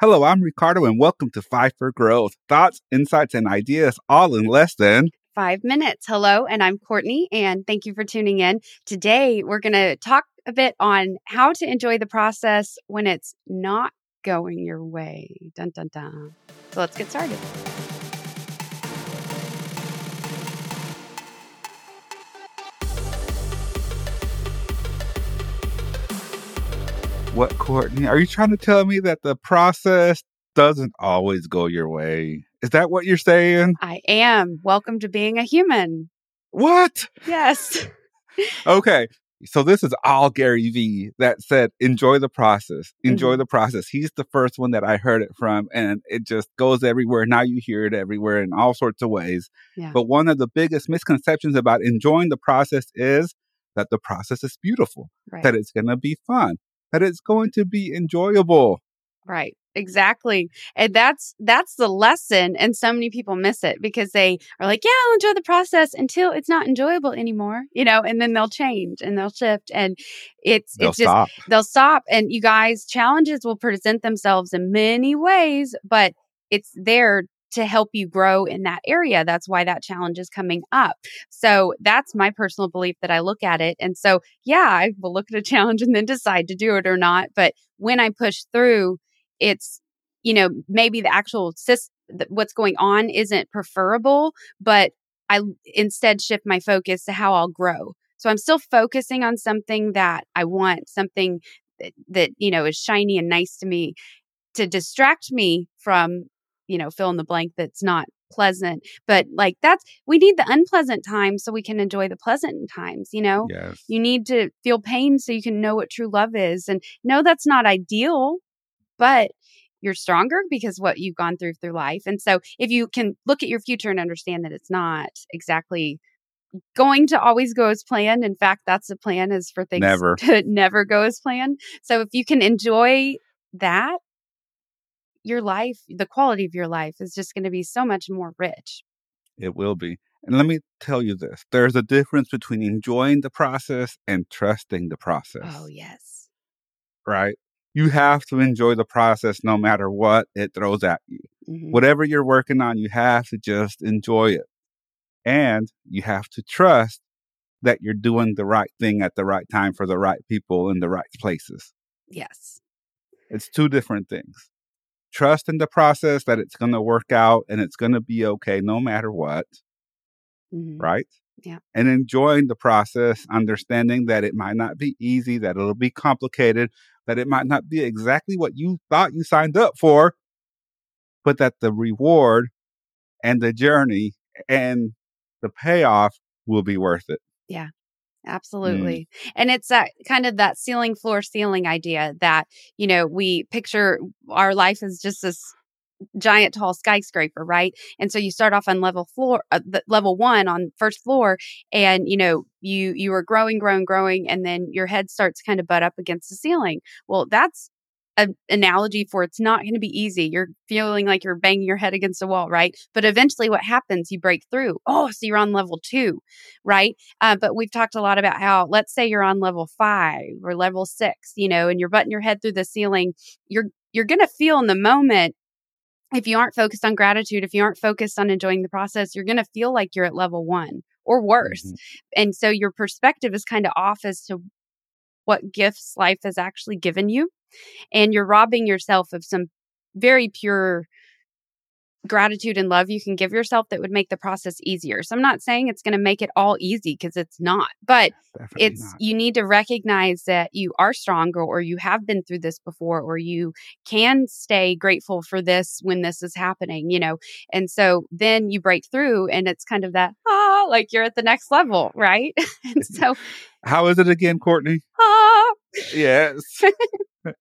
Hello, I'm Ricardo, and welcome to Five for Growth thoughts, insights, and ideas all in less than five minutes. Hello, and I'm Courtney, and thank you for tuning in. Today, we're going to talk a bit on how to enjoy the process when it's not going your way. Dun, dun, dun. So let's get started. What, Courtney? Are you trying to tell me that the process doesn't always go your way? Is that what you're saying? I am. Welcome to being a human. What? Yes. okay. So this is all Gary Vee that said, enjoy the process, enjoy mm-hmm. the process. He's the first one that I heard it from and it just goes everywhere. Now you hear it everywhere in all sorts of ways. Yeah. But one of the biggest misconceptions about enjoying the process is that the process is beautiful, right. that it's going to be fun, that it's going to be enjoyable. Right. Exactly. And that's that's the lesson and so many people miss it because they are like, yeah, I'll enjoy the process until it's not enjoyable anymore, you know, and then they'll change and they'll shift and it's they'll it's just stop. they'll stop and you guys challenges will present themselves in many ways, but it's there to help you grow in that area. That's why that challenge is coming up. So that's my personal belief that I look at it. And so, yeah, I will look at a challenge and then decide to do it or not. But when I push through, it's, you know, maybe the actual system, what's going on isn't preferable, but I instead shift my focus to how I'll grow. So I'm still focusing on something that I want, something that, that you know is shiny and nice to me to distract me from you know, fill in the blank that's not pleasant. But like that's, we need the unpleasant times so we can enjoy the pleasant times, you know? Yes. You need to feel pain so you can know what true love is. And no, that's not ideal, but you're stronger because what you've gone through through life. And so if you can look at your future and understand that it's not exactly going to always go as planned. In fact, that's the plan is for things never. to never go as planned. So if you can enjoy that your life, the quality of your life is just going to be so much more rich. It will be. And let me tell you this there's a difference between enjoying the process and trusting the process. Oh, yes. Right? You have to enjoy the process no matter what it throws at you. Mm-hmm. Whatever you're working on, you have to just enjoy it. And you have to trust that you're doing the right thing at the right time for the right people in the right places. Yes. It's two different things trust in the process that it's going to work out and it's going to be okay no matter what. Mm-hmm. Right? Yeah. And enjoying the process, understanding that it might not be easy, that it'll be complicated, that it might not be exactly what you thought you signed up for, but that the reward and the journey and the payoff will be worth it. Yeah. Absolutely. Mm. And it's that kind of that ceiling floor ceiling idea that, you know, we picture our life as just this giant tall skyscraper, right? And so you start off on level floor, uh, level one on first floor, and you know you you are growing, growing, growing, and then your head starts kind of butt up against the ceiling. Well, that's an analogy for it's not going to be easy. You're feeling like you're banging your head against a wall, right? But eventually, what happens? You break through. Oh, so you're on level two, right? Uh, but we've talked a lot about how, let's say you're on level five or level six, you know, and you're butting your head through the ceiling. You're you're going to feel in the moment if you aren't focused on gratitude, if you aren't focused on enjoying the process, you're going to feel like you're at level one or worse. Mm-hmm. And so your perspective is kind of off as to what gifts life has actually given you and you're robbing yourself of some very pure gratitude and love you can give yourself that would make the process easier. So I'm not saying it's going to make it all easy because it's not, but Definitely it's not. you need to recognize that you are stronger or you have been through this before or you can stay grateful for this when this is happening, you know. And so then you break through and it's kind of that ah like you're at the next level, right? and so How is it again, Courtney? Ah. Yes.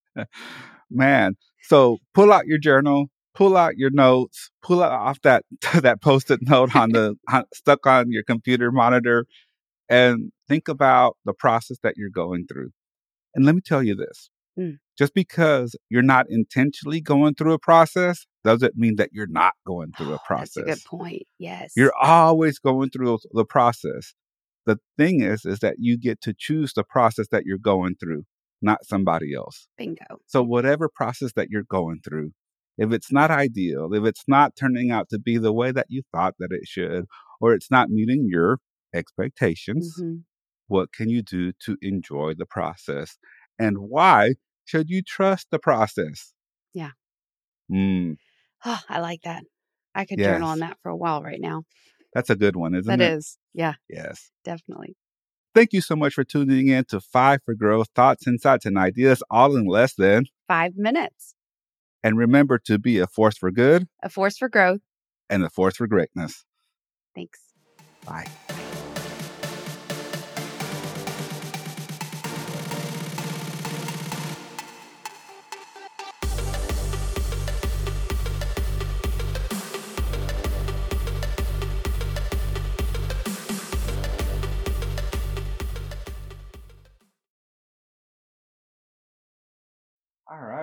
Man. So pull out your journal, pull out your notes, pull out off that that post-it note on the stuck on your computer monitor and think about the process that you're going through. And let me tell you this. Mm. Just because you're not intentionally going through a process doesn't mean that you're not going through a process. That's a good point. Yes. You're always going through the process. The thing is is that you get to choose the process that you're going through not somebody else. Bingo. So, whatever process that you're going through, if it's not ideal, if it's not turning out to be the way that you thought that it should, or it's not meeting your expectations, hmm what can you do to enjoy the process? And why should you trust the process? Yeah. Mm, Oh, I like that. I could journal on that for a while right now. That's a good one, isn't That it? is, yeah, Yes. definitely. Thank you so much for tuning in to Five for Growth Thoughts, Insights, and Ideas, all in less than. Five minutes. And remember to be a force for good A force for growth. and a force for greatness. Thanks. Bye.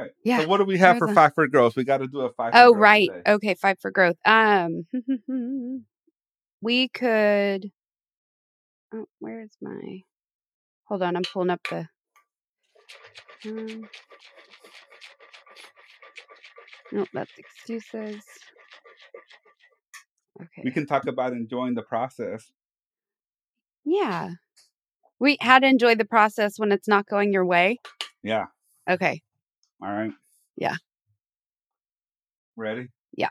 Right. Yeah. So what do we have for a- five for growth? We got to do a five. For Oh, right. today. Okay, five for growth. Um, we could. Oh, where is my? Hold on, I'm pulling up the. Um, nope, that's excuses. Okay. We can talk about enjoying the process. yeah. We how to enjoy the process when it's not going your way. Yeah. Okay. All right. Yeah. Ready? Yeah.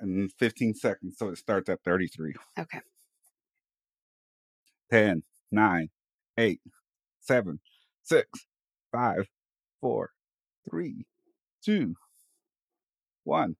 In 15 seconds. So it starts at 33. Okay. 10, 9, 8, 7, 6, 5, 4, 3, 2, 1.